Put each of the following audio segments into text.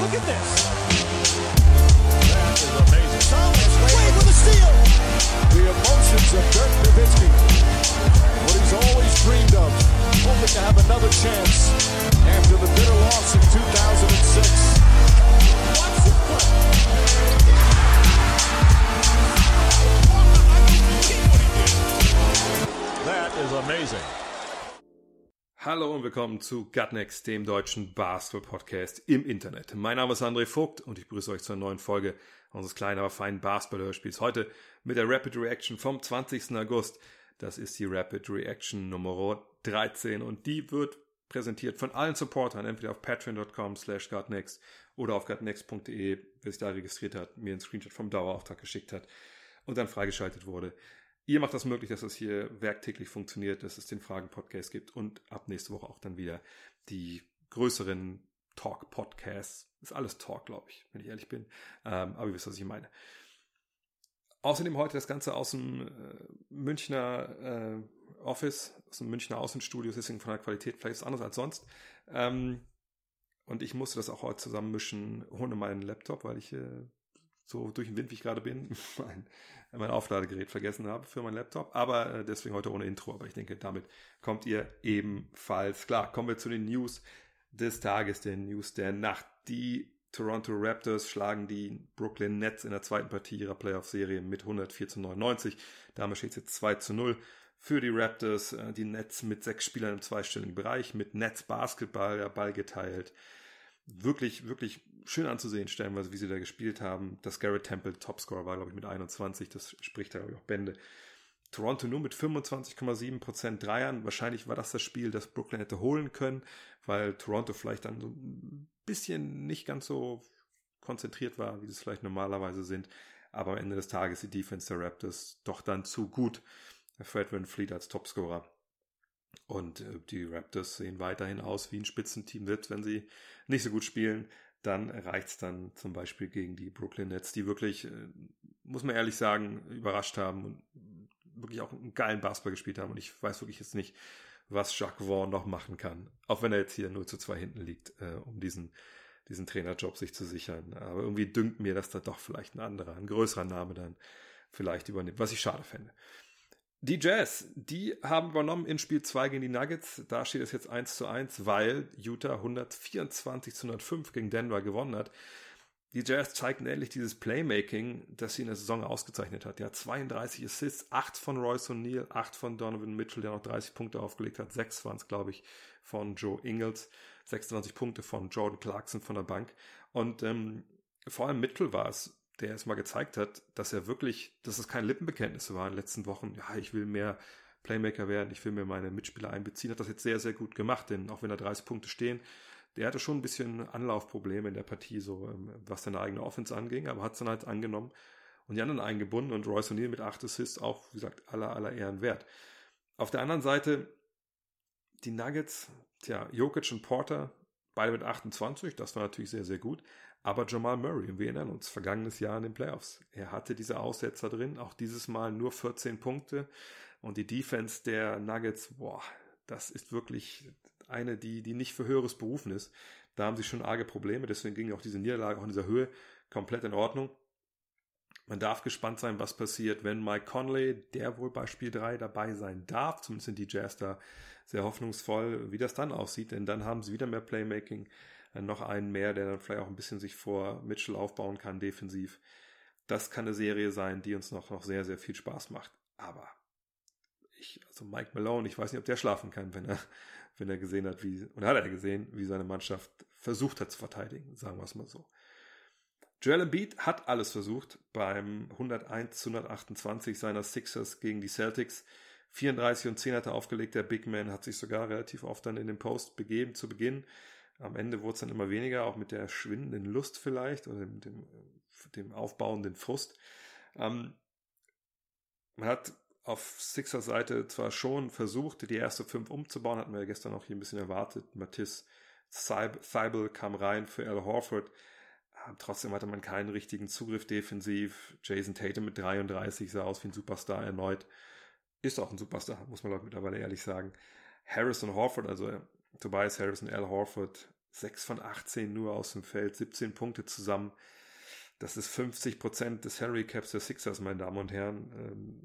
Look at this. That is amazing. Thomas Wade with a steal. The emotions of Dirk Nowitzki. What he's always dreamed of. Hoping to have another chance after the bitter loss in 2006. Watch this play. That is amazing. Hallo und willkommen zu Gutnext, dem deutschen Basketball-Podcast im Internet. Mein Name ist André Vogt und ich begrüße euch zur neuen Folge unseres kleinen, aber feinen Basketball-Hörspiels. Heute mit der Rapid Reaction vom 20. August. Das ist die Rapid Reaction Nummer 13 und die wird präsentiert von allen Supportern, entweder auf patreon.com slash gutnext oder auf gutnext.de, wer sich da registriert hat, mir einen Screenshot vom Dauerauftrag geschickt hat und dann freigeschaltet wurde. Ihr macht das möglich, dass es hier werktäglich funktioniert, dass es den Fragen-Podcast gibt und ab nächste Woche auch dann wieder die größeren Talk-Podcasts. Ist alles Talk, glaube ich, wenn ich ehrlich bin. Ähm, aber ihr wisst, was ich meine. Außerdem heute das Ganze aus dem äh, Münchner äh, Office, aus dem Münchner Außenstudio, deswegen von der Qualität vielleicht ist anders als sonst. Ähm, und ich musste das auch heute zusammenmischen ohne meinen Laptop, weil ich äh, so durch den Wind, wie ich gerade bin, mein, mein Aufladegerät vergessen habe für meinen Laptop. Aber äh, deswegen heute ohne Intro. Aber ich denke, damit kommt ihr ebenfalls klar. Kommen wir zu den News des Tages, den News der Nacht. Die Toronto Raptors schlagen die Brooklyn Nets in der zweiten Partie ihrer Playoff-Serie mit 104 zu 99. Damit steht es jetzt 2 zu 0 für die Raptors. Äh, Die Nets mit sechs Spielern im zweistelligen Bereich, mit Nets Basketball, der Ball geteilt. Wirklich, wirklich schön anzusehen, stellenweise, wie sie da gespielt haben. Das Garrett Temple Topscorer war, glaube ich, mit 21. Das spricht da, glaube ich, auch Bände. Toronto nur mit 25,7% Dreiern. Wahrscheinlich war das das Spiel, das Brooklyn hätte holen können, weil Toronto vielleicht dann so ein bisschen nicht ganz so konzentriert war, wie sie es vielleicht normalerweise sind. Aber am Ende des Tages die Defense der Raptors doch dann zu gut. Fred Van Fleet als Topscorer. Und äh, die Raptors sehen weiterhin aus wie ein Spitzenteam. Selbst wenn sie nicht so gut spielen, dann reicht es dann zum Beispiel gegen die Brooklyn Nets, die wirklich, äh, muss man ehrlich sagen, überrascht haben und wirklich auch einen geilen Basketball gespielt haben. Und ich weiß wirklich jetzt nicht, was Jacques Vaughn noch machen kann. Auch wenn er jetzt hier 0 zu 2 hinten liegt, äh, um diesen, diesen Trainerjob sich zu sichern. Aber irgendwie dünkt mir, dass da doch vielleicht ein anderer, ein größerer Name dann vielleicht übernimmt, was ich schade fände. Die Jazz, die haben übernommen in Spiel 2 gegen die Nuggets. Da steht es jetzt 1 zu 1, weil Utah 124 zu 105 gegen Denver gewonnen hat. Die Jazz zeigten endlich dieses Playmaking, das sie in der Saison ausgezeichnet hat. Ja, 32 Assists, 8 von Royce O'Neal, 8 von Donovan Mitchell, der noch 30 Punkte aufgelegt hat, 6 waren es, glaube ich, von Joe Ingles, 26 Punkte von Jordan Clarkson von der Bank. Und ähm, vor allem Mitchell war es, der es mal gezeigt hat, dass er wirklich, dass es kein Lippenbekenntnis war in den letzten Wochen. Ja, ich will mehr Playmaker werden, ich will mir meine Mitspieler einbeziehen, hat das jetzt sehr, sehr gut gemacht, denn auch wenn da 30 Punkte stehen, der hatte schon ein bisschen Anlaufprobleme in der Partie, so ähm, was seine eigene Offense anging, aber hat es dann halt angenommen und die anderen eingebunden und Royce O'Neal mit 8 Assists auch, wie gesagt, aller, aller Ehren wert. Auf der anderen Seite die Nuggets, tja, Jokic und Porter, beide mit 28, das war natürlich sehr, sehr gut. Aber Jamal Murray, wir erinnern uns, vergangenes Jahr in den Playoffs. Er hatte diese Aussetzer drin, auch dieses Mal nur 14 Punkte. Und die Defense der Nuggets, boah, das ist wirklich eine, die, die nicht für höheres berufen ist. Da haben sie schon arge Probleme, deswegen ging auch diese Niederlage auch in dieser Höhe komplett in Ordnung. Man darf gespannt sein, was passiert, wenn Mike Conley, der wohl bei Spiel 3 dabei sein darf, zumindest sind die Jazz da sehr hoffnungsvoll, wie das dann aussieht, denn dann haben sie wieder mehr Playmaking, noch einen mehr, der dann vielleicht auch ein bisschen sich vor Mitchell aufbauen kann, defensiv. Das kann eine Serie sein, die uns noch, noch sehr, sehr viel Spaß macht. Aber ich, also Mike Malone, ich weiß nicht, ob der schlafen kann, wenn er, wenn er gesehen hat, wie, und hat er gesehen, wie seine Mannschaft versucht hat zu verteidigen, sagen wir es mal so. Joel Embiid hat alles versucht beim 101 zu 128 seiner Sixers gegen die Celtics. 34 und 10 hat er aufgelegt. Der Big Man hat sich sogar relativ oft dann in den Post begeben zu Beginn. Am Ende wurde es dann immer weniger, auch mit der schwindenden Lust vielleicht oder dem, dem, dem aufbauenden Frust. Ähm, man hat auf Sixers Seite zwar schon versucht, die erste fünf umzubauen, hatten wir ja gestern auch hier ein bisschen erwartet. Matisse Thibel kam rein für Al Horford. Trotzdem hatte man keinen richtigen Zugriff defensiv. Jason Tatum mit 33 sah aus wie ein Superstar erneut. Ist auch ein Superstar, muss man mittlerweile ehrlich sagen. Harrison Horford, also Tobias Harris und Al Horford 6 von 18 nur aus dem Feld, 17 Punkte zusammen. Das ist 50 Prozent des Harry Caps der Sixers, meine Damen und Herren. Ähm,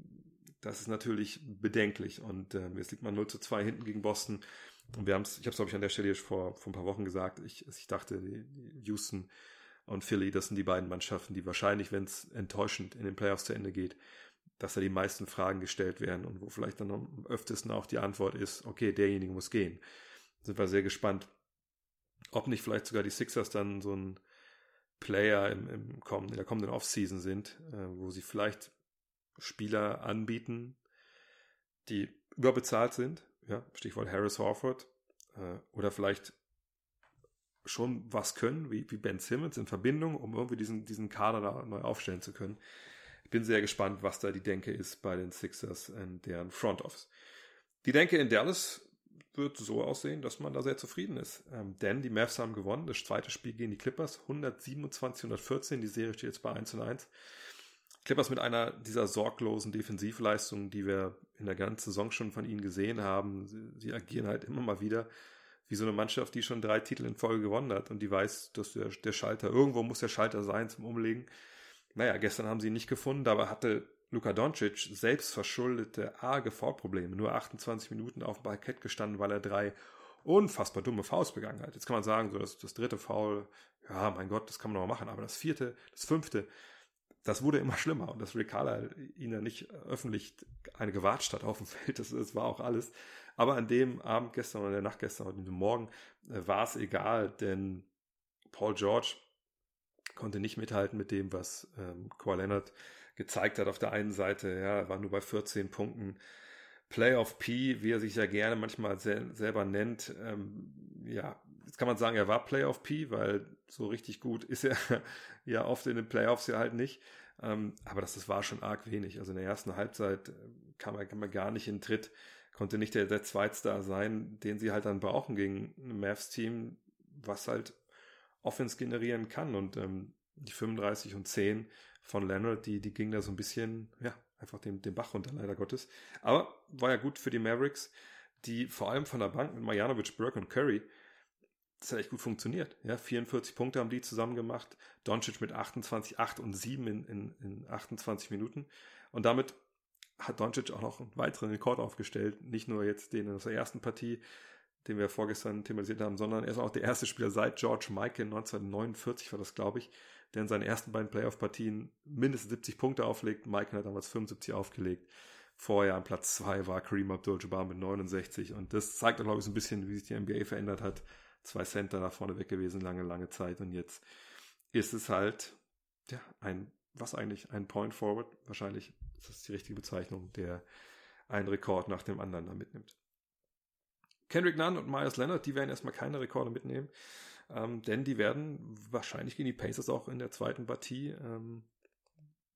das ist natürlich bedenklich und äh, jetzt liegt man 0 zu 2 hinten gegen Boston. Und wir haben es, ich habe es glaube ich an der Stelle vor, vor ein paar Wochen gesagt, ich, ich dachte, Houston und Philly, das sind die beiden Mannschaften, die wahrscheinlich, wenn es enttäuschend in den Playoffs zu Ende geht, dass da die meisten Fragen gestellt werden und wo vielleicht dann am öftesten auch die Antwort ist, okay, derjenige muss gehen. Sind wir sehr gespannt, ob nicht vielleicht sogar die Sixers dann so ein Player im, im kommenden, in der kommenden Offseason sind, äh, wo sie vielleicht Spieler anbieten, die überbezahlt sind, ja, Stichwort Harris Horford, äh, oder vielleicht schon was können, wie, wie Ben Simmons in Verbindung, um irgendwie diesen, diesen Kader da neu aufstellen zu können. Ich bin sehr gespannt, was da die Denke ist bei den Sixers und deren Front Office. Die Denke in Dallas wird so aussehen, dass man da sehr zufrieden ist. Ähm, denn die Mavs haben gewonnen. Das zweite Spiel gegen die Clippers. 127, 114. Die Serie steht jetzt bei 1 zu 1. Clippers mit einer dieser sorglosen Defensivleistungen, die wir in der ganzen Saison schon von ihnen gesehen haben. Sie, sie, agieren halt immer mal wieder wie so eine Mannschaft, die schon drei Titel in Folge gewonnen hat und die weiß, dass der, der Schalter, irgendwo muss der Schalter sein zum Umlegen. Naja, gestern haben sie ihn nicht gefunden, dabei hatte Luka Doncic selbst verschuldete arge Foulprobleme, nur 28 Minuten auf dem Parkett gestanden, weil er drei unfassbar dumme Fouls begangen hat. Jetzt kann man sagen, so das, das dritte Foul, ja, mein Gott, das kann man noch mal machen, aber das vierte, das fünfte, das wurde immer schlimmer und dass Rick Carlisle ihn ja nicht öffentlich eine gewatscht hat auf dem Feld, das, das war auch alles. Aber an dem Abend gestern oder der Nacht gestern oder dem Morgen äh, war es egal, denn Paul George konnte nicht mithalten mit dem, was ähm, Kawhi Leonard gezeigt hat auf der einen Seite. Ja, er war nur bei 14 Punkten. Playoff P, wie er sich ja gerne manchmal sel selber nennt. Ähm, ja, jetzt kann man sagen, er war Playoff P, weil so richtig gut ist er ja oft in den Playoffs ja halt nicht. Ähm, aber das, das war schon arg wenig. Also in der ersten Halbzeit äh, kam er, kam er gar nicht in Tritt, konnte nicht der, der Zweitstar sein, den sie halt dann brauchen gegen ein Mavs-Team, was halt Offense generieren kann. Und ähm, die 35 und 10 von Leonard, die, die ging da so ein bisschen, ja, einfach den, den Bach runter, leider Gottes. Aber war ja gut für die Mavericks, die vor allem von der Bank mit Marjanovic, Burke und Curry, das hat echt gut funktioniert. Ja, 44 Punkte haben die zusammen gemacht. Doncic mit 28, 8 und 7 in, in, in 28 Minuten. Und damit hat Doncic auch noch einen weiteren Rekord aufgestellt. Nicht nur jetzt den aus der ersten Partie, den wir vorgestern thematisiert haben, sondern er ist auch der erste Spieler seit George Michael 1949 war das, glaube ich, der in seinen ersten beiden Playoff-Partien mindestens 70 Punkte auflegt. Michael hat damals 75 aufgelegt. Vorher an Platz 2 war Kareem Abdul-Jabbar mit 69 und das zeigt, glaube ich, so ein bisschen, wie sich die NBA verändert hat. Zwei Center nach vorne weg gewesen, lange, lange Zeit und jetzt ist es halt, ja, ein, was eigentlich, ein Point Forward, wahrscheinlich, das ist die richtige Bezeichnung, der einen Rekord nach dem anderen da mitnimmt. Kendrick Nunn und Myers Leonard, die werden erstmal keine Rekorde mitnehmen, ähm, denn die werden wahrscheinlich gegen die Pacers auch in der zweiten Partie ähm,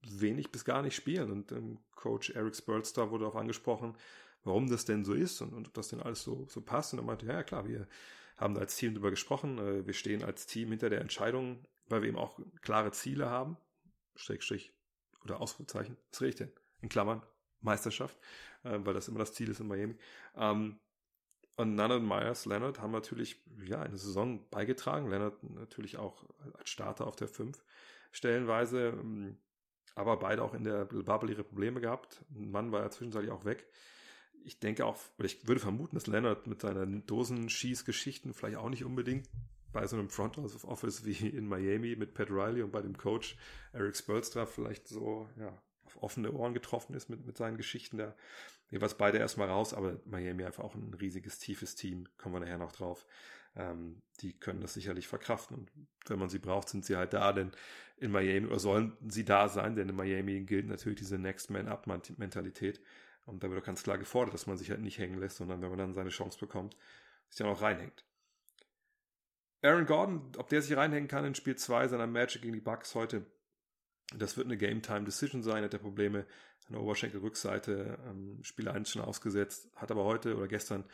wenig bis gar nicht spielen. Und ähm, Coach Eric Spurlstar wurde auch angesprochen, warum das denn so ist und, und ob das denn alles so, so passt. Und er meinte, ja klar, wir haben da als Team drüber gesprochen, äh, wir stehen als Team hinter der Entscheidung, weil wir eben auch klare Ziele haben. Strich, Strich oder Ausrufezeichen, was rede ich denn? In Klammern, Meisterschaft, äh, weil das immer das Ziel ist in Miami. Ähm, und Nunn und Myers, Leonard haben natürlich ja eine Saison beigetragen. Leonard natürlich auch als Starter auf der 5 stellenweise, ähm, aber beide auch in der Bubble ihre Probleme gehabt. Ein Mann war ja zwischenzeitlich auch weg. Ich denke auch, oder ich würde vermuten, dass Leonard mit seinen Dosenschießgeschichten vielleicht auch nicht unbedingt bei so einem Front Office wie in Miami mit Pat Riley und bei dem Coach Eric Spolstra vielleicht so ja, auf offene Ohren getroffen ist mit, mit seinen Geschichten. Da jeweils beide erstmal raus, aber Miami einfach auch ein riesiges, tiefes Team, kommen wir nachher noch drauf. Ähm, die können das sicherlich verkraften und wenn man sie braucht, sind sie halt da, denn in Miami, oder sollen sie da sein, denn in Miami gilt natürlich diese Next Man Up Mentalität und da wird auch ganz klar gefordert, dass man sich halt nicht hängen lässt, sondern wenn man dann seine Chance bekommt, sich dann auch reinhängt. Aaron Gordon, ob der sich reinhängen kann in Spiel 2 seiner Magic gegen die Bucks heute, das wird eine Game-Time-Decision sein, hat der Probleme an der Oberschenkelrückseite, ähm, Spiel 1 schon ausgesetzt, hat aber heute oder gestern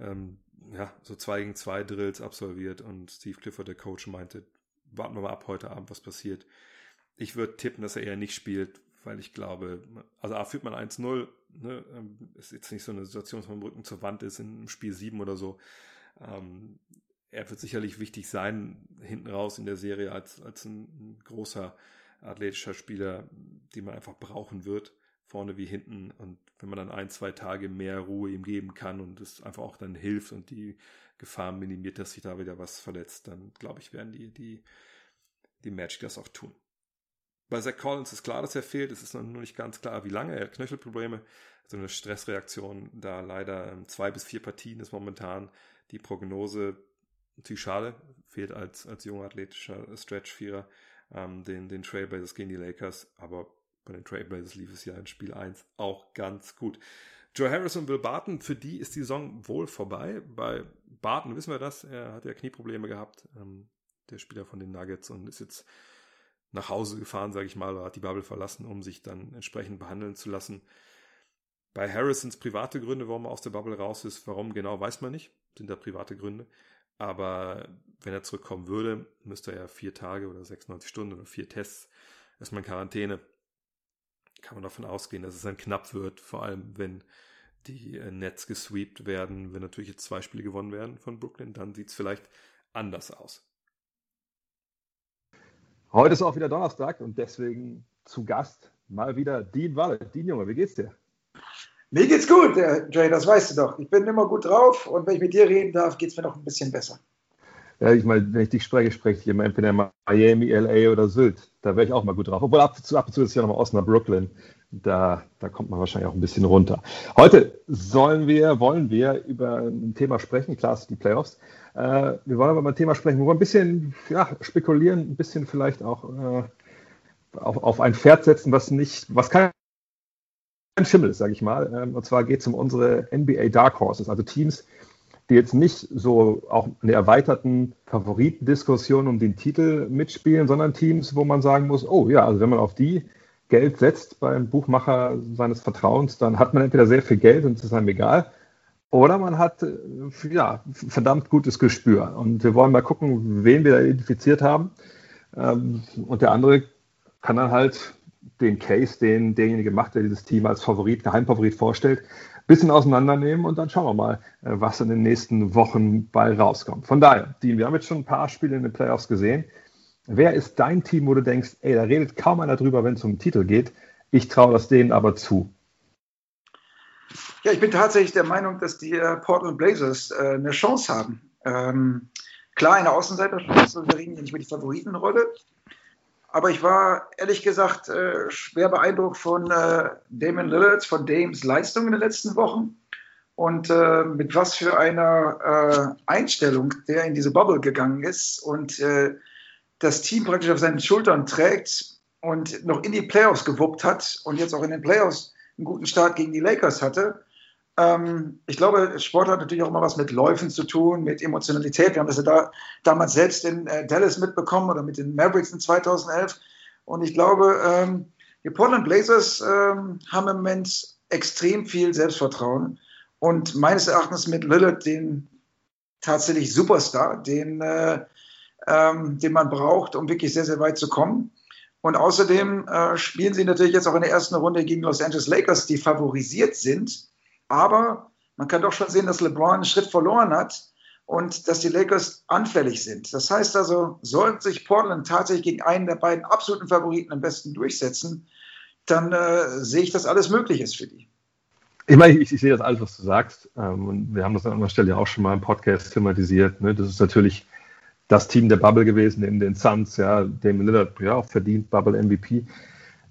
ähm, ja, so 2 gegen 2 Drills absolviert und Steve Clifford, der Coach, meinte, warten wir mal ab heute Abend, was passiert. Ich würde tippen, dass er eher nicht spielt, weil ich glaube, also A führt man 1-0, ne, ähm, ist jetzt nicht so eine Situation, dass man dem Rücken zur Wand ist in Spiel 7 oder so. Ähm, er wird sicherlich wichtig sein, hinten raus in der Serie als, als ein, ein großer athletischer Spieler, den man einfach brauchen wird, vorne wie hinten. Und wenn man dann ein, zwei Tage mehr Ruhe ihm geben kann und es einfach auch dann hilft und die Gefahr minimiert, dass sich da wieder was verletzt, dann glaube ich, werden die, die, die Magic das auch tun. Bei Zach Collins ist klar, dass er fehlt. Es ist noch nicht ganz klar, wie lange. Er hat Knöchelprobleme. So eine Stressreaktion da leider ähm, zwei bis vier Partien ist momentan die Prognose. Natürlich schade. Fehlt als, als junger athletischer Stretch-Vierer ähm, den, den Trailblazers gegen die Lakers. Aber bei den Trailblazers lief es ja in Spiel 1 auch ganz gut. Joe Harris und Bill Barton, für die ist die Saison wohl vorbei. Bei Barton wissen wir das. Er hat ja Knieprobleme gehabt. Ähm, der Spieler von den Nuggets und ist jetzt nach Hause gefahren, sage ich mal, oder hat die Bubble verlassen, um sich dann entsprechend behandeln zu lassen. Bei Harrisons private Gründe, warum er aus der Bubble raus ist, warum genau, weiß man nicht. Sind da private Gründe. Aber wenn er zurückkommen würde, müsste er ja vier Tage oder 96 Stunden oder vier Tests erstmal in Quarantäne. Kann man davon ausgehen, dass es dann knapp wird, vor allem wenn die äh, Nets gesweept werden, wenn natürlich jetzt zwei Spiele gewonnen werden von Brooklyn, dann sieht es vielleicht anders aus. Heute ist auch wieder Donnerstag und deswegen zu Gast mal wieder Dean Walle. Dean Junge, wie geht's dir? Mir geht's gut, Jay, das weißt du doch. Ich bin immer gut drauf und wenn ich mit dir reden darf, geht's mir noch ein bisschen besser. Ja, ich meine, wenn ich dich spreche, spreche ich immer entweder Miami, LA oder Sylt. Da wäre ich auch mal gut drauf. Obwohl ab und zu, ab und zu ist ja noch mal Osnabrück, Da, da kommt man wahrscheinlich auch ein bisschen runter. Heute sollen wir, wollen wir über ein Thema sprechen, klar, die Playoffs. Äh, wir wollen aber mal ein Thema sprechen, wo wir ein bisschen ja, spekulieren, ein bisschen vielleicht auch äh, auf, auf ein Pferd setzen, was nicht, was kein Schimmel sage ich mal. Ähm, und zwar geht es um unsere NBA Dark Horses, also Teams, die jetzt nicht so auch in der erweiterten Favoritendiskussion um den Titel mitspielen, sondern Teams, wo man sagen muss, oh ja, also wenn man auf die Geld setzt beim Buchmacher seines Vertrauens, dann hat man entweder sehr viel Geld und es ist einem egal, oder man hat äh, ja, verdammt gutes Gespür. Und wir wollen mal gucken, wen wir da identifiziert haben. Ähm, und der andere kann dann halt den Case, den derjenige macht, der dieses Team als Favorit, Geheimfavorit vorstellt, ein bisschen auseinandernehmen und dann schauen wir mal, äh, was in den nächsten Wochen bei rauskommt. Von daher, Dean, wir haben jetzt schon ein paar Spiele in den Playoffs gesehen. Wer ist dein Team, wo du denkst, ey, da redet kaum einer drüber, wenn es um den Titel geht? Ich traue das denen aber zu. Ja, ich bin tatsächlich der Meinung, dass die äh, Portland Blazers äh, eine Chance haben. Ähm, klar, eine Außenseiterchance, wir reden hier nicht über die Favoritenrolle. Aber ich war ehrlich gesagt äh, schwer beeindruckt von äh, Damon Lillard, von Dames Leistung in den letzten Wochen und äh, mit was für einer äh, Einstellung der in diese Bubble gegangen ist und äh, das Team praktisch auf seinen Schultern trägt und noch in die Playoffs gewuppt hat und jetzt auch in den Playoffs einen guten Start gegen die Lakers hatte. Ähm, ich glaube, Sport hat natürlich auch immer was mit Läufen zu tun, mit Emotionalität. Wir haben das ja da, damals selbst in äh, Dallas mitbekommen oder mit den Mavericks in 2011. Und ich glaube, ähm, die Portland Blazers ähm, haben im Moment extrem viel Selbstvertrauen und meines Erachtens mit Lillard den tatsächlich Superstar, den, äh, ähm, den man braucht, um wirklich sehr, sehr weit zu kommen. Und außerdem äh, spielen sie natürlich jetzt auch in der ersten Runde gegen Los Angeles Lakers, die favorisiert sind. Aber man kann doch schon sehen, dass LeBron einen Schritt verloren hat und dass die Lakers anfällig sind. Das heißt also, sollte sich Portland tatsächlich gegen einen der beiden absoluten Favoriten am besten durchsetzen, dann äh, sehe ich, dass alles möglich ist für die. Ich meine, ich, ich sehe das alles, was du sagst. Ähm, und wir haben das an anderer Stelle auch schon mal im Podcast thematisiert. Ne? Das ist natürlich das Team der Bubble gewesen in den Suns. Ja, Damon Lillard, ja, auch verdient Bubble MVP.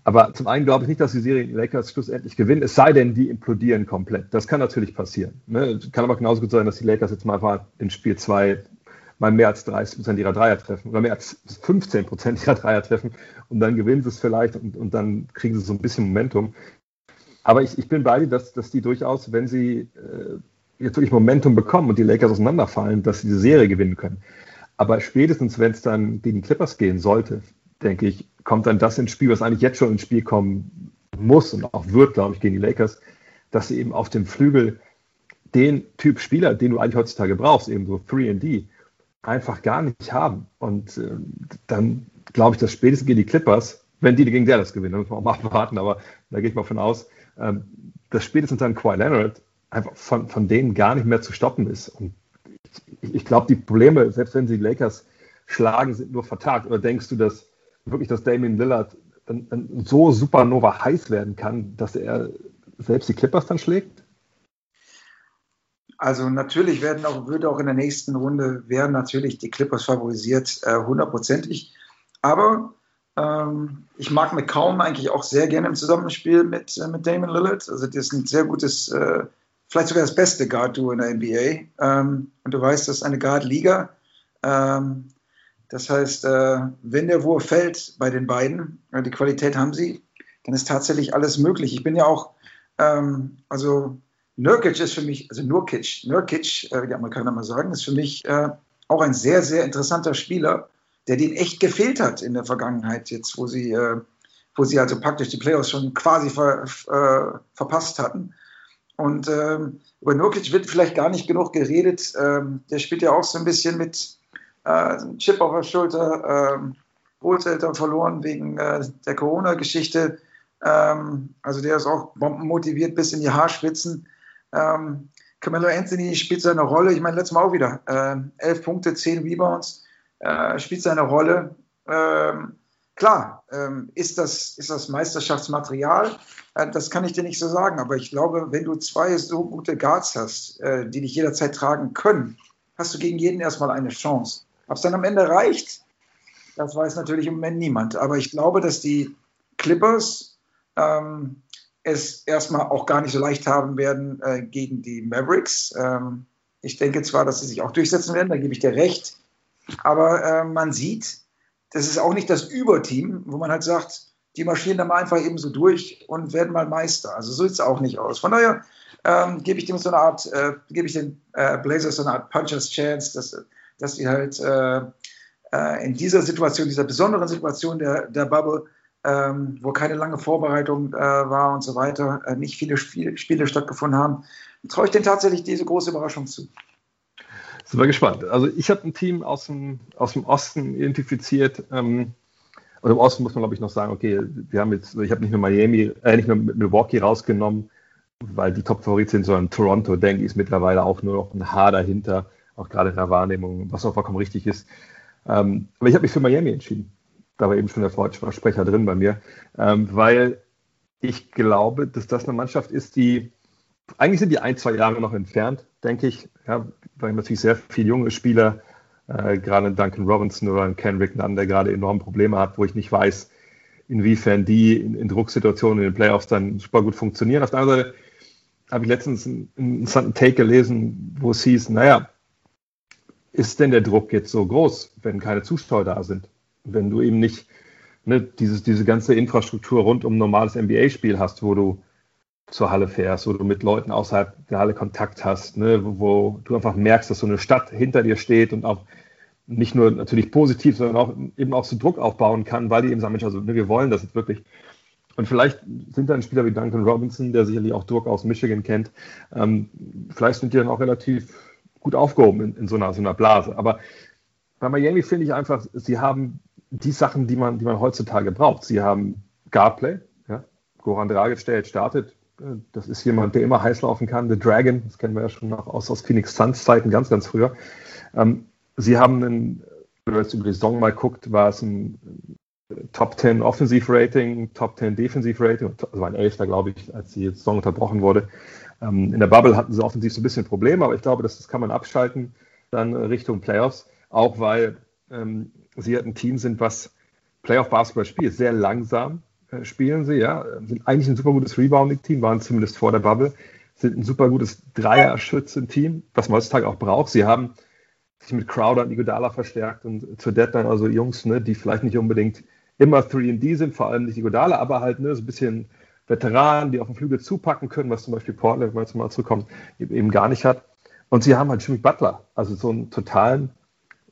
Aber zum einen glaube ich nicht, dass die Serie die Lakers schlussendlich gewinnen, es sei denn, die implodieren komplett. Das kann natürlich passieren. Ne? Kann aber genauso gut sein, dass die Lakers jetzt mal in Spiel 2 mal mehr als 30 Prozent ihrer Dreier treffen oder mehr als 15 Prozent ihrer Dreier treffen und dann gewinnen sie es vielleicht und, und dann kriegen sie so ein bisschen Momentum. Aber ich, ich bin bei dir, dass, dass die durchaus, wenn sie äh, jetzt wirklich Momentum bekommen und die Lakers auseinanderfallen, dass sie diese Serie gewinnen können. Aber spätestens, wenn es dann gegen die Clippers gehen sollte, denke ich, kommt dann das ins Spiel, was eigentlich jetzt schon ins Spiel kommen muss und auch wird, glaube ich, gegen die Lakers, dass sie eben auf dem Flügel den Typ Spieler, den du eigentlich heutzutage brauchst, eben so 3D, einfach gar nicht haben. Und äh, dann glaube ich, dass spätestens gegen die Clippers, wenn die gegen Dallas gewinnen, da müssen wir auch mal abwarten, aber da gehe ich mal von aus, ähm, dass spätestens dann Kawhi Leonard einfach von, von denen gar nicht mehr zu stoppen ist. Und ich, ich glaube, die Probleme, selbst wenn sie die Lakers schlagen, sind nur vertagt. Oder denkst du, dass wirklich, dass Damien Lillard dann, dann so supernova heiß werden kann, dass er selbst die Clippers dann schlägt? Also natürlich werden auch, würde auch in der nächsten Runde werden natürlich die Clippers favorisiert, äh, hundertprozentig. Aber ähm, ich mag McCown eigentlich auch sehr gerne im Zusammenspiel mit, äh, mit Damon Lillard. Also das ist ein sehr gutes, äh, vielleicht sogar das beste Guard-Duo in der NBA. Ähm, und du weißt, das ist eine Guard-Liga. Ähm, das heißt, äh, wenn der Wurf fällt bei den beiden, äh, die Qualität haben sie, dann ist tatsächlich alles möglich. Ich bin ja auch, ähm, also Nurkic ist für mich, also Nurkic, Nurkic, äh, wie die Amerikaner mal sagen, ist für mich äh, auch ein sehr, sehr interessanter Spieler, der den echt gefehlt hat in der Vergangenheit, jetzt wo sie, äh, wo sie also praktisch die Playoffs schon quasi ver, äh, verpasst hatten. Und ähm, über Nurkic wird vielleicht gar nicht genug geredet. Ähm, der spielt ja auch so ein bisschen mit äh, Chip auf der Schulter, ähm, Großeltern verloren wegen äh, der Corona-Geschichte. Ähm, also der ist auch bombenmotiviert bis in die Haarspitzen. Ähm, Camelo Anthony spielt seine Rolle. Ich meine, letztes Mal auch wieder. Äh, elf Punkte, zehn Rebounds. Äh, spielt seine Rolle. Ähm, klar, ähm, ist, das, ist das Meisterschaftsmaterial? Äh, das kann ich dir nicht so sagen. Aber ich glaube, wenn du zwei so gute Guards hast, äh, die dich jederzeit tragen können, hast du gegen jeden erstmal eine Chance. Ob es dann am Ende reicht, das weiß natürlich im Moment niemand. Aber ich glaube, dass die Clippers ähm, es erstmal auch gar nicht so leicht haben werden äh, gegen die Mavericks. Ähm, ich denke zwar, dass sie sich auch durchsetzen werden, da gebe ich dir recht. Aber äh, man sieht, das ist auch nicht das Überteam, wo man halt sagt, die marschieren da mal einfach eben so durch und werden mal Meister. Also so sieht es auch nicht aus. Von daher ähm, gebe ich dem so eine Art, äh, gebe ich den äh, Blazers so eine Art Punchers Chance, dass, dass die halt äh, äh, in dieser Situation, dieser besonderen Situation der, der Bubble, ähm, wo keine lange Vorbereitung äh, war und so weiter, äh, nicht viele Spiel, Spiele stattgefunden haben, traue ich denen tatsächlich diese große Überraschung zu. Sind wir gespannt. Also ich habe ein Team aus dem, aus dem Osten identifiziert. Ähm, und im Osten muss man, glaube ich, noch sagen, okay, wir haben jetzt, ich habe nicht nur Miami, äh, nicht nur Milwaukee rausgenommen, weil die Top-Favoriten sind, sondern Toronto, denke ich, ist mittlerweile auch nur noch ein Haar dahinter, auch gerade in der Wahrnehmung, was auch vollkommen richtig ist. Ähm, aber ich habe mich für Miami entschieden. Da war eben schon der Vorsprecher drin bei mir, ähm, weil ich glaube, dass das eine Mannschaft ist, die eigentlich sind die ein, zwei Jahre noch entfernt, denke ich, ja, weil natürlich sehr viele junge Spieler, äh, gerade Duncan Robinson oder Kendrick Nunn, der gerade enorme Probleme hat, wo ich nicht weiß, inwiefern die in, in Drucksituationen in den Playoffs dann super gut funktionieren. Auf der anderen Seite habe ich letztens einen interessanten Take gelesen, wo es hieß, naja, ist denn der Druck jetzt so groß, wenn keine Zuschauer da sind? Wenn du eben nicht ne, dieses, diese ganze Infrastruktur rund um ein normales NBA-Spiel hast, wo du zur Halle fährst, wo du mit Leuten außerhalb der Halle Kontakt hast, ne, wo du einfach merkst, dass so eine Stadt hinter dir steht und auch nicht nur natürlich positiv, sondern auch eben auch so Druck aufbauen kann, weil die eben sagen, Mensch, also ne, wir wollen das jetzt wirklich. Und vielleicht sind da ein Spieler wie Duncan Robinson, der sicherlich auch Druck aus Michigan kennt, ähm, vielleicht sind die dann auch relativ gut aufgehoben in, in so, einer, so einer Blase. Aber bei Miami finde ich einfach, sie haben die Sachen, die man, die man heutzutage braucht. Sie haben Guardplay, ja. Goran Dragic, jetzt startet, das ist jemand, der immer heiß laufen kann. The Dragon, das kennen wir ja schon noch aus, aus Phoenix Suns Zeiten, ganz, ganz früher. Ähm, sie haben einen, wenn man jetzt über die Saison mal guckt, war es ein Top 10 Offensive Rating, Top 10 Defensive Rating, also ein Elfter, glaube ich, als die Saison unterbrochen wurde. Ähm, in der Bubble hatten sie offensiv so ein bisschen Probleme, aber ich glaube, das, das kann man abschalten dann Richtung Playoffs, auch weil ähm, sie halt ein Team sind, was Playoff-Basketball spielt, sehr langsam, äh, spielen sie, ja, sind eigentlich ein super gutes Rebounding-Team, waren zumindest vor der Bubble, sind ein super gutes Dreier-Schützen-Team, was man heutzutage auch braucht. Sie haben sich mit Crowder und Iguodala verstärkt und zur Deadline also Jungs, ne, die vielleicht nicht unbedingt immer 3D sind, vor allem nicht Iguodala, aber halt ne, so ein bisschen Veteranen, die auf dem Flügel zupacken können, was zum Beispiel Portland, wenn man jetzt mal zurückkommt, eben gar nicht hat. Und sie haben halt Jimmy Butler, also so einen totalen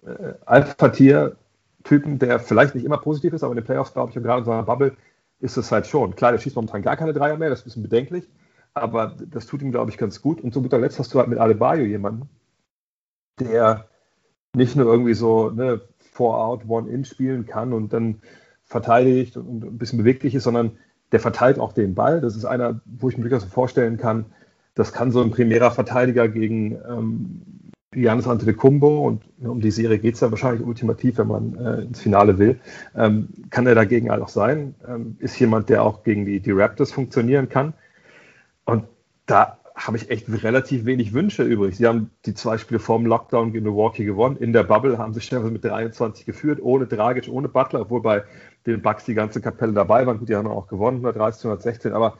äh, Alpha-Tier-Typen, der vielleicht nicht immer positiv ist, aber in den Playoffs, glaube ich, und gerade in so einer Bubble ist es halt schon. Klar, der schießt momentan gar keine Dreier mehr, das ist ein bisschen bedenklich, aber das tut ihm, glaube ich, ganz gut. Und zu guter Letzt hast du halt mit Adebayo jemanden, der nicht nur irgendwie so ne, Four-Out, One-In spielen kann und dann verteidigt und ein bisschen beweglich ist, sondern der verteilt auch den Ball. Das ist einer, wo ich mir durchaus vorstellen kann, das kann so ein primärer Verteidiger gegen, ähm, Janis Antetokounmpo und um die Serie geht es ja wahrscheinlich ultimativ, wenn man äh, ins Finale will. Ähm, kann er dagegen halt auch sein? Ähm, ist jemand, der auch gegen die, die Raptors funktionieren kann? Und da habe ich echt relativ wenig Wünsche übrig. Sie haben die zwei Spiele vorm Lockdown gegen Milwaukee gewonnen. In der Bubble haben sie schnell mit 23 geführt, ohne Dragic, ohne Butler, obwohl bei den Bucks die ganze Kapelle dabei waren. Gut, die haben auch gewonnen, 130, 116, aber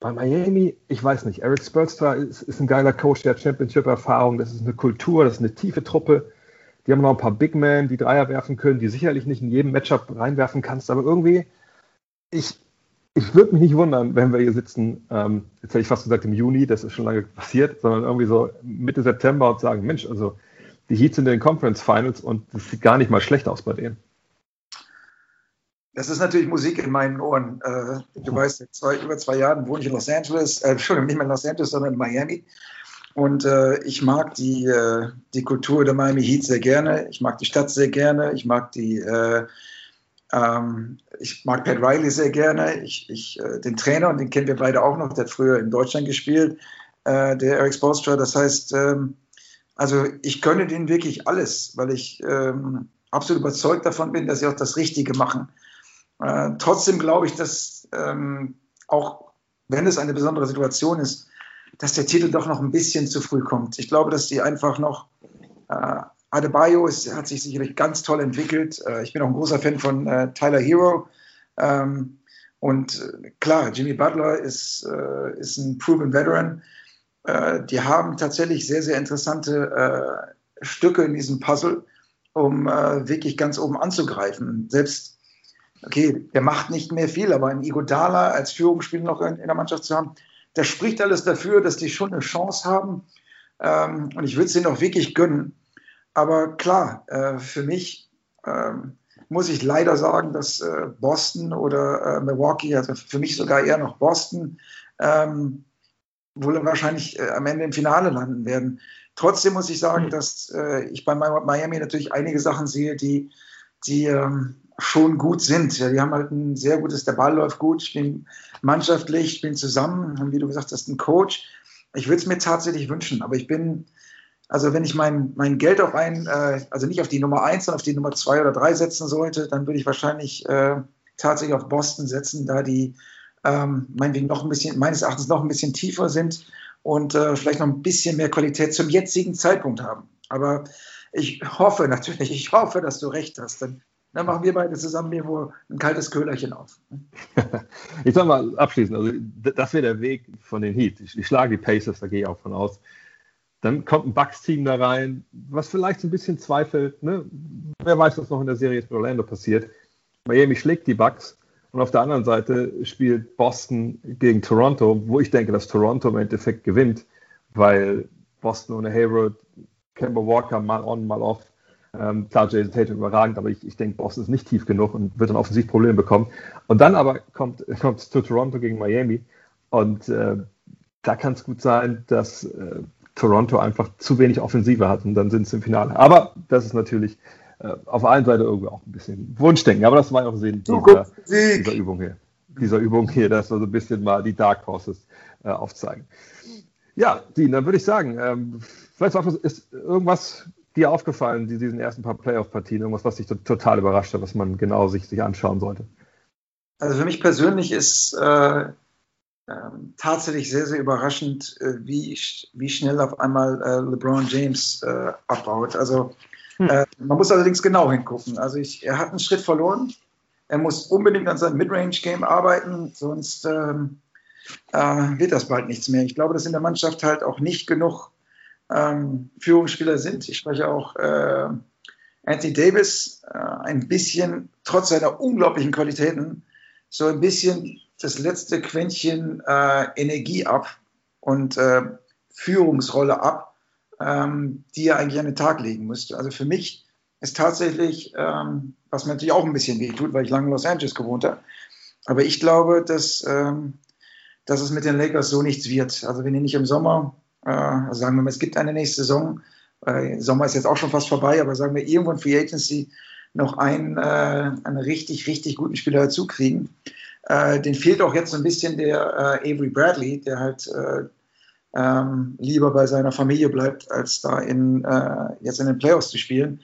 bei Miami, ich weiß nicht, Eric Spurster ist, ist ein geiler Coach, der hat Championship-Erfahrung, das ist eine Kultur, das ist eine tiefe Truppe. Die haben noch ein paar Big Men, die Dreier werfen können, die sicherlich nicht in jedem Matchup reinwerfen kannst, aber irgendwie, ich, ich würde mich nicht wundern, wenn wir hier sitzen, ähm, jetzt hätte ich fast gesagt im Juni, das ist schon lange passiert, sondern irgendwie so Mitte September und sagen, Mensch, also die Heats sind in den Conference Finals und das sieht gar nicht mal schlecht aus bei denen. Das ist natürlich Musik in meinen Ohren. Äh, du weißt, seit zwei, über zwei Jahren wohne ich in Los Angeles, äh, Entschuldigung, nicht mehr in Los Angeles, sondern in Miami. Und äh, ich mag die, äh, die Kultur der Miami Heat sehr gerne. Ich mag die Stadt sehr gerne. Ich mag die, äh, ähm, ich mag Pat Riley sehr gerne. Ich, ich, äh, den Trainer, und den kennen wir beide auch noch, der hat früher in Deutschland gespielt, äh, der Eric Spolstra. Das heißt, ähm, also ich gönne denen wirklich alles, weil ich ähm, absolut überzeugt davon bin, dass sie auch das Richtige machen. Äh, trotzdem glaube ich, dass ähm, auch wenn es eine besondere Situation ist, dass der Titel doch noch ein bisschen zu früh kommt. Ich glaube, dass die einfach noch äh, Adebayo ist, hat sich sicherlich ganz toll entwickelt. Äh, ich bin auch ein großer Fan von äh, Tyler Hero. Ähm, und äh, klar, Jimmy Butler ist, ist ein proven Veteran. die haben tatsächlich sehr, sehr interessante Stücke in diesem Puzzle, um wirklich ganz oben anzugreifen. Selbst okay, der macht nicht mehr viel, aber ein Igodala als Führungsspieler noch in, in, der Mannschaft zu haben, das spricht alles dafür, dass die schon eine Chance haben. Ähm, und ich würde es ihnen auch wirklich gönnen. Aber klar, äh, für mich ähm, muss ich leider sagen, dass äh, Boston oder äh, Milwaukee, also für mich sogar eher noch Boston, ähm, wohl wahrscheinlich äh, am Ende im Finale landen werden. Trotzdem muss ich sagen, dass äh, ich bei Miami natürlich einige Sachen sehe, die, die ähm, schon gut sind. Ja, die haben halt ein sehr gutes, der Ball läuft gut, spielen mannschaftlich, spielen zusammen, haben, wie du gesagt hast, einen Coach. Ich würde es mir tatsächlich wünschen, aber ich bin, also wenn ich mein, mein Geld auf ein, äh, also nicht auf die Nummer eins, sondern auf die Nummer zwei oder drei setzen sollte, dann würde ich wahrscheinlich äh, tatsächlich auf Boston setzen, da die ähm, meinetwegen noch ein bisschen, meines Erachtens noch ein bisschen tiefer sind und äh, vielleicht noch ein bisschen mehr Qualität zum jetzigen Zeitpunkt haben. Aber ich hoffe natürlich, ich hoffe, dass du recht hast. Denn dann machen wir beide zusammen irgendwo ein kaltes Köhlerchen auf. ich sag mal abschließend, also das wäre der Weg von den Heat. Ich, ich schlage die Pacers, da gehe ich auch von aus. Dann kommt ein Bucks-Team da rein, was vielleicht so ein bisschen zweifelt. Ne? Wer weiß, was noch in der Serie mit Orlando passiert. Miami schlägt die Bucks und auf der anderen Seite spielt Boston gegen Toronto, wo ich denke, dass Toronto im Endeffekt gewinnt, weil Boston ohne Hayward, Kemba Walker mal on, mal off ähm, klar, Jason Tatum überragend, aber ich, ich denke, Boston ist nicht tief genug und wird dann offensiv Probleme bekommen. Und dann aber kommt es zu Toronto gegen Miami und äh, da kann es gut sein, dass äh, Toronto einfach zu wenig Offensive hat und dann sind sie im Finale. Aber das ist natürlich äh, auf der einen Seite irgendwie auch ein bisschen Wunschdenken, aber das war ja auch Sinn dieser, dieser Übung hier. Dieser Übung hier, dass wir so ein bisschen mal die Dark Horses äh, aufzeigen. Ja, Dean, dann würde ich sagen, ähm, vielleicht ist irgendwas dir aufgefallen, die, diesen ersten paar Playoff-Partien? Irgendwas, was dich total überrascht hat, was man genau sich, sich anschauen sollte? Also für mich persönlich ist äh, äh, tatsächlich sehr, sehr überraschend, äh, wie, wie schnell auf einmal äh, LeBron James äh, abbaut. Also hm. Äh, man muss allerdings genau hingucken. Also ich, er hat einen Schritt verloren. Er muss unbedingt an seinem Midrange-Game arbeiten, sonst ähm, wird das bald nichts mehr. Ich glaube, dass in der Mannschaft halt auch nicht genug ähm, Führungsspieler sind. Ich spreche auch äh, Anthony Davis äh, ein bisschen, trotz seiner unglaublichen Qualitäten, so ein bisschen das letzte Quäntchen äh, Energie ab und äh, Führungsrolle ab, ähm, die er eigentlich an den Tag legen müsste. Also für mich ist tatsächlich, ähm, was mir natürlich auch ein bisschen weh tut, weil ich lange in Los Angeles gewohnt habe, aber ich glaube, dass, ähm, dass es mit den Lakers so nichts wird. Also wenn ihr nicht im Sommer äh, also sagen wir mal, es gibt eine nächste Saison. Äh, Sommer ist jetzt auch schon fast vorbei, aber sagen wir irgendwo in Free Agency noch einen, äh, einen richtig, richtig guten Spieler dazu kriegen. Äh, den fehlt auch jetzt so ein bisschen der äh, Avery Bradley, der halt äh, ähm, lieber bei seiner Familie bleibt, als da in, äh, jetzt in den Playoffs zu spielen.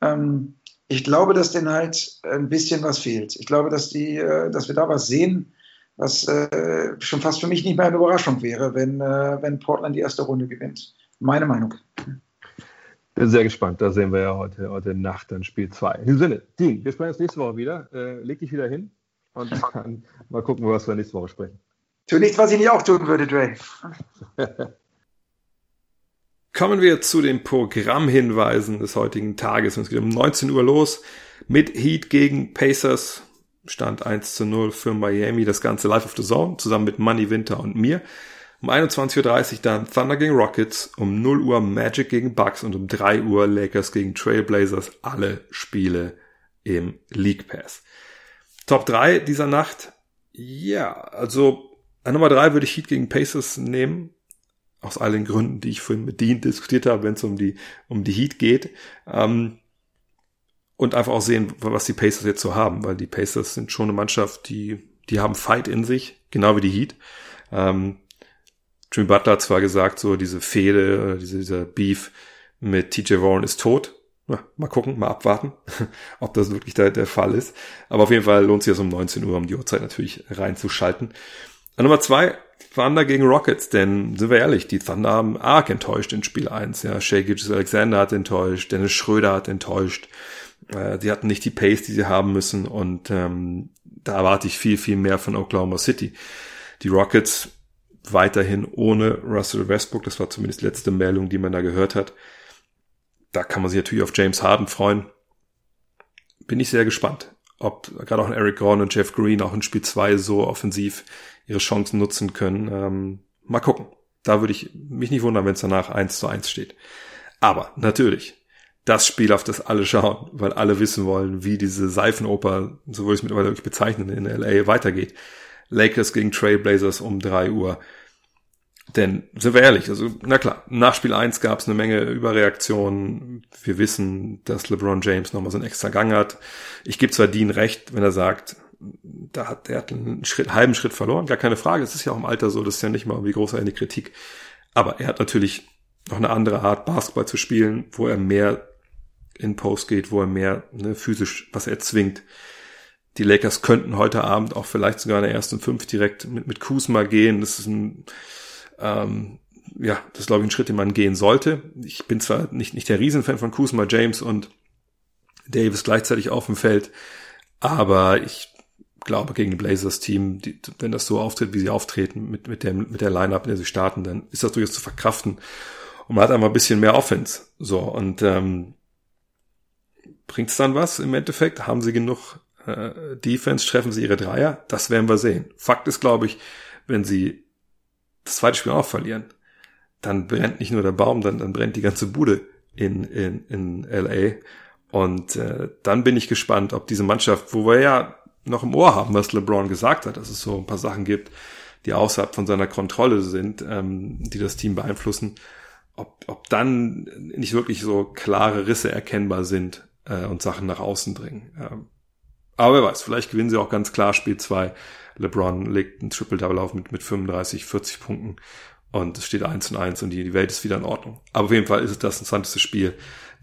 Ähm, ich glaube, dass denen halt ein bisschen was fehlt. Ich glaube, dass, die, äh, dass wir da was sehen, was äh, schon fast für mich nicht mehr eine Überraschung wäre, wenn, wenn Portland die erste Runde gewinnt. Meine Meinung. Bin sehr gespannt. Da sehen wir ja heute, heute Nacht dann Spiel 2. In diesem Sinne, Dean, wir sprechen uns nächste Woche wieder. Leg dich wieder hin und dann mal gucken, was wir nächste Woche sprechen. Tu nichts, was ich nicht auch tun würde, Dre. Kommen wir zu den Programmhinweisen des heutigen Tages. Es geht um 19 Uhr los mit Heat gegen Pacers. Stand 1 zu 0 für Miami. Das Ganze live of the Zone zusammen mit Money Winter und mir. Um 21.30 Uhr dann Thunder gegen Rockets, um 0 Uhr Magic gegen Bucks und um 3 Uhr Lakers gegen Trailblazers. Alle Spiele im League Pass. Top 3 dieser Nacht. Ja, also an Nummer 3 würde ich Heat gegen Pacers nehmen aus all den Gründen, die ich vorhin mit Dean diskutiert habe, wenn es um die, um die Heat geht. Ähm, und einfach auch sehen, was die Pacers jetzt so haben, weil die Pacers sind schon eine Mannschaft, die, die haben Fight in sich, genau wie die Heat. Ähm, Jimmy Butler hat zwar gesagt, so diese Fehde, diese, dieser Beef mit TJ Warren ist tot. Ja, mal gucken, mal abwarten, ob das wirklich der, der Fall ist. Aber auf jeden Fall lohnt sich das um 19 Uhr, um die Uhrzeit natürlich reinzuschalten. An Nummer zwei Thunder gegen Rockets, denn sind wir ehrlich, die Thunder haben arg enttäuscht in Spiel 1. Ja, Shea Gilgis Alexander hat enttäuscht, Dennis Schröder hat enttäuscht. Äh, sie hatten nicht die Pace, die sie haben müssen und ähm, da erwarte ich viel, viel mehr von Oklahoma City. Die Rockets weiterhin ohne Russell Westbrook, das war zumindest letzte Meldung, die man da gehört hat. Da kann man sich natürlich auf James Harden freuen. Bin ich sehr gespannt, ob gerade auch Eric Gordon und Jeff Green auch in Spiel 2 so offensiv ihre Chancen nutzen können. Ähm, mal gucken. Da würde ich mich nicht wundern, wenn es danach eins zu eins steht. Aber natürlich, das Spiel, auf das alle schauen, weil alle wissen wollen, wie diese Seifenoper, so würde ich es mittlerweile wirklich bezeichnen, in LA weitergeht. Lakers gegen Trailblazers um drei Uhr. Denn, sind wir ehrlich, also, na klar, nach Spiel 1 gab es eine Menge Überreaktionen. Wir wissen, dass LeBron James nochmal so einen extra Gang hat. Ich gebe zwar Dean recht, wenn er sagt, da hat er hat einen Schritt, halben Schritt verloren, gar keine Frage. Es ist ja auch im Alter so, das ist ja nicht mal wie groß eine Kritik. Aber er hat natürlich noch eine andere Art, Basketball zu spielen, wo er mehr in Post geht, wo er mehr ne, physisch was er zwingt. Die Lakers könnten heute Abend auch vielleicht sogar in der ersten fünf direkt mit, mit Kuzma gehen. Das ist ein, ähm, ja, das ist glaube ich ein Schritt, den man gehen sollte. Ich bin zwar nicht, nicht der Riesenfan von Kuzma, James und Davis gleichzeitig auf dem Feld, aber ich glaube, gegen ein Blazers-Team, wenn das so auftritt, wie sie auftreten, mit, mit, der, mit der Line-Up, in der sie starten, dann ist das durchaus zu verkraften. Und man hat einfach ein bisschen mehr Offense. So, und ähm, bringt's dann was im Endeffekt? Haben sie genug äh, Defense? Treffen sie ihre Dreier? Das werden wir sehen. Fakt ist, glaube ich, wenn sie das zweite Spiel auch verlieren, dann brennt nicht nur der Baum, dann, dann brennt die ganze Bude in, in, in LA. Und äh, dann bin ich gespannt, ob diese Mannschaft, wo wir ja noch im Ohr haben, was LeBron gesagt hat, dass es so ein paar Sachen gibt, die außerhalb von seiner Kontrolle sind, ähm, die das Team beeinflussen, ob, ob dann nicht wirklich so klare Risse erkennbar sind äh, und Sachen nach außen dringen. Ähm, aber wer weiß, vielleicht gewinnen sie auch ganz klar Spiel 2. LeBron legt ein Triple-Double auf mit, mit 35, 40 Punkten und es steht 1 und 1 und die, die Welt ist wieder in Ordnung. Aber auf jeden Fall ist es das interessanteste Spiel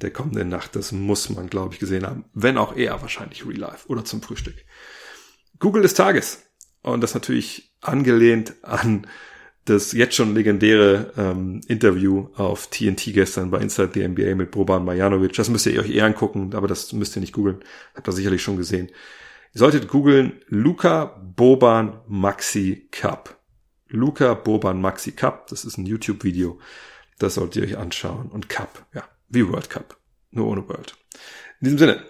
der kommenden Nacht. Das muss man, glaube ich, gesehen haben. Wenn auch eher wahrscheinlich Real Life oder zum Frühstück. Google des Tages. Und das natürlich angelehnt an das jetzt schon legendäre ähm, Interview auf TNT gestern bei Inside the NBA mit Boban Marjanovic. Das müsst ihr euch eher angucken, aber das müsst ihr nicht googeln. Habt ihr sicherlich schon gesehen. Ihr solltet googeln Luca Boban Maxi Cup. Luca Boban Maxi Cup. Das ist ein YouTube-Video. Das solltet ihr euch anschauen. Und Cup, ja, wie World Cup. Nur ohne World. In diesem Sinne,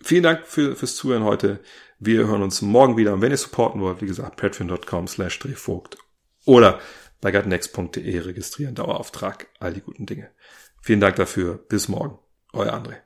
vielen Dank für, fürs Zuhören heute. Wir hören uns morgen wieder. Und wenn ihr supporten wollt, wie gesagt, patreon.com slash drehvogt oder bei gutnext.de registrieren, Dauerauftrag, all die guten Dinge. Vielen Dank dafür. Bis morgen. Euer André.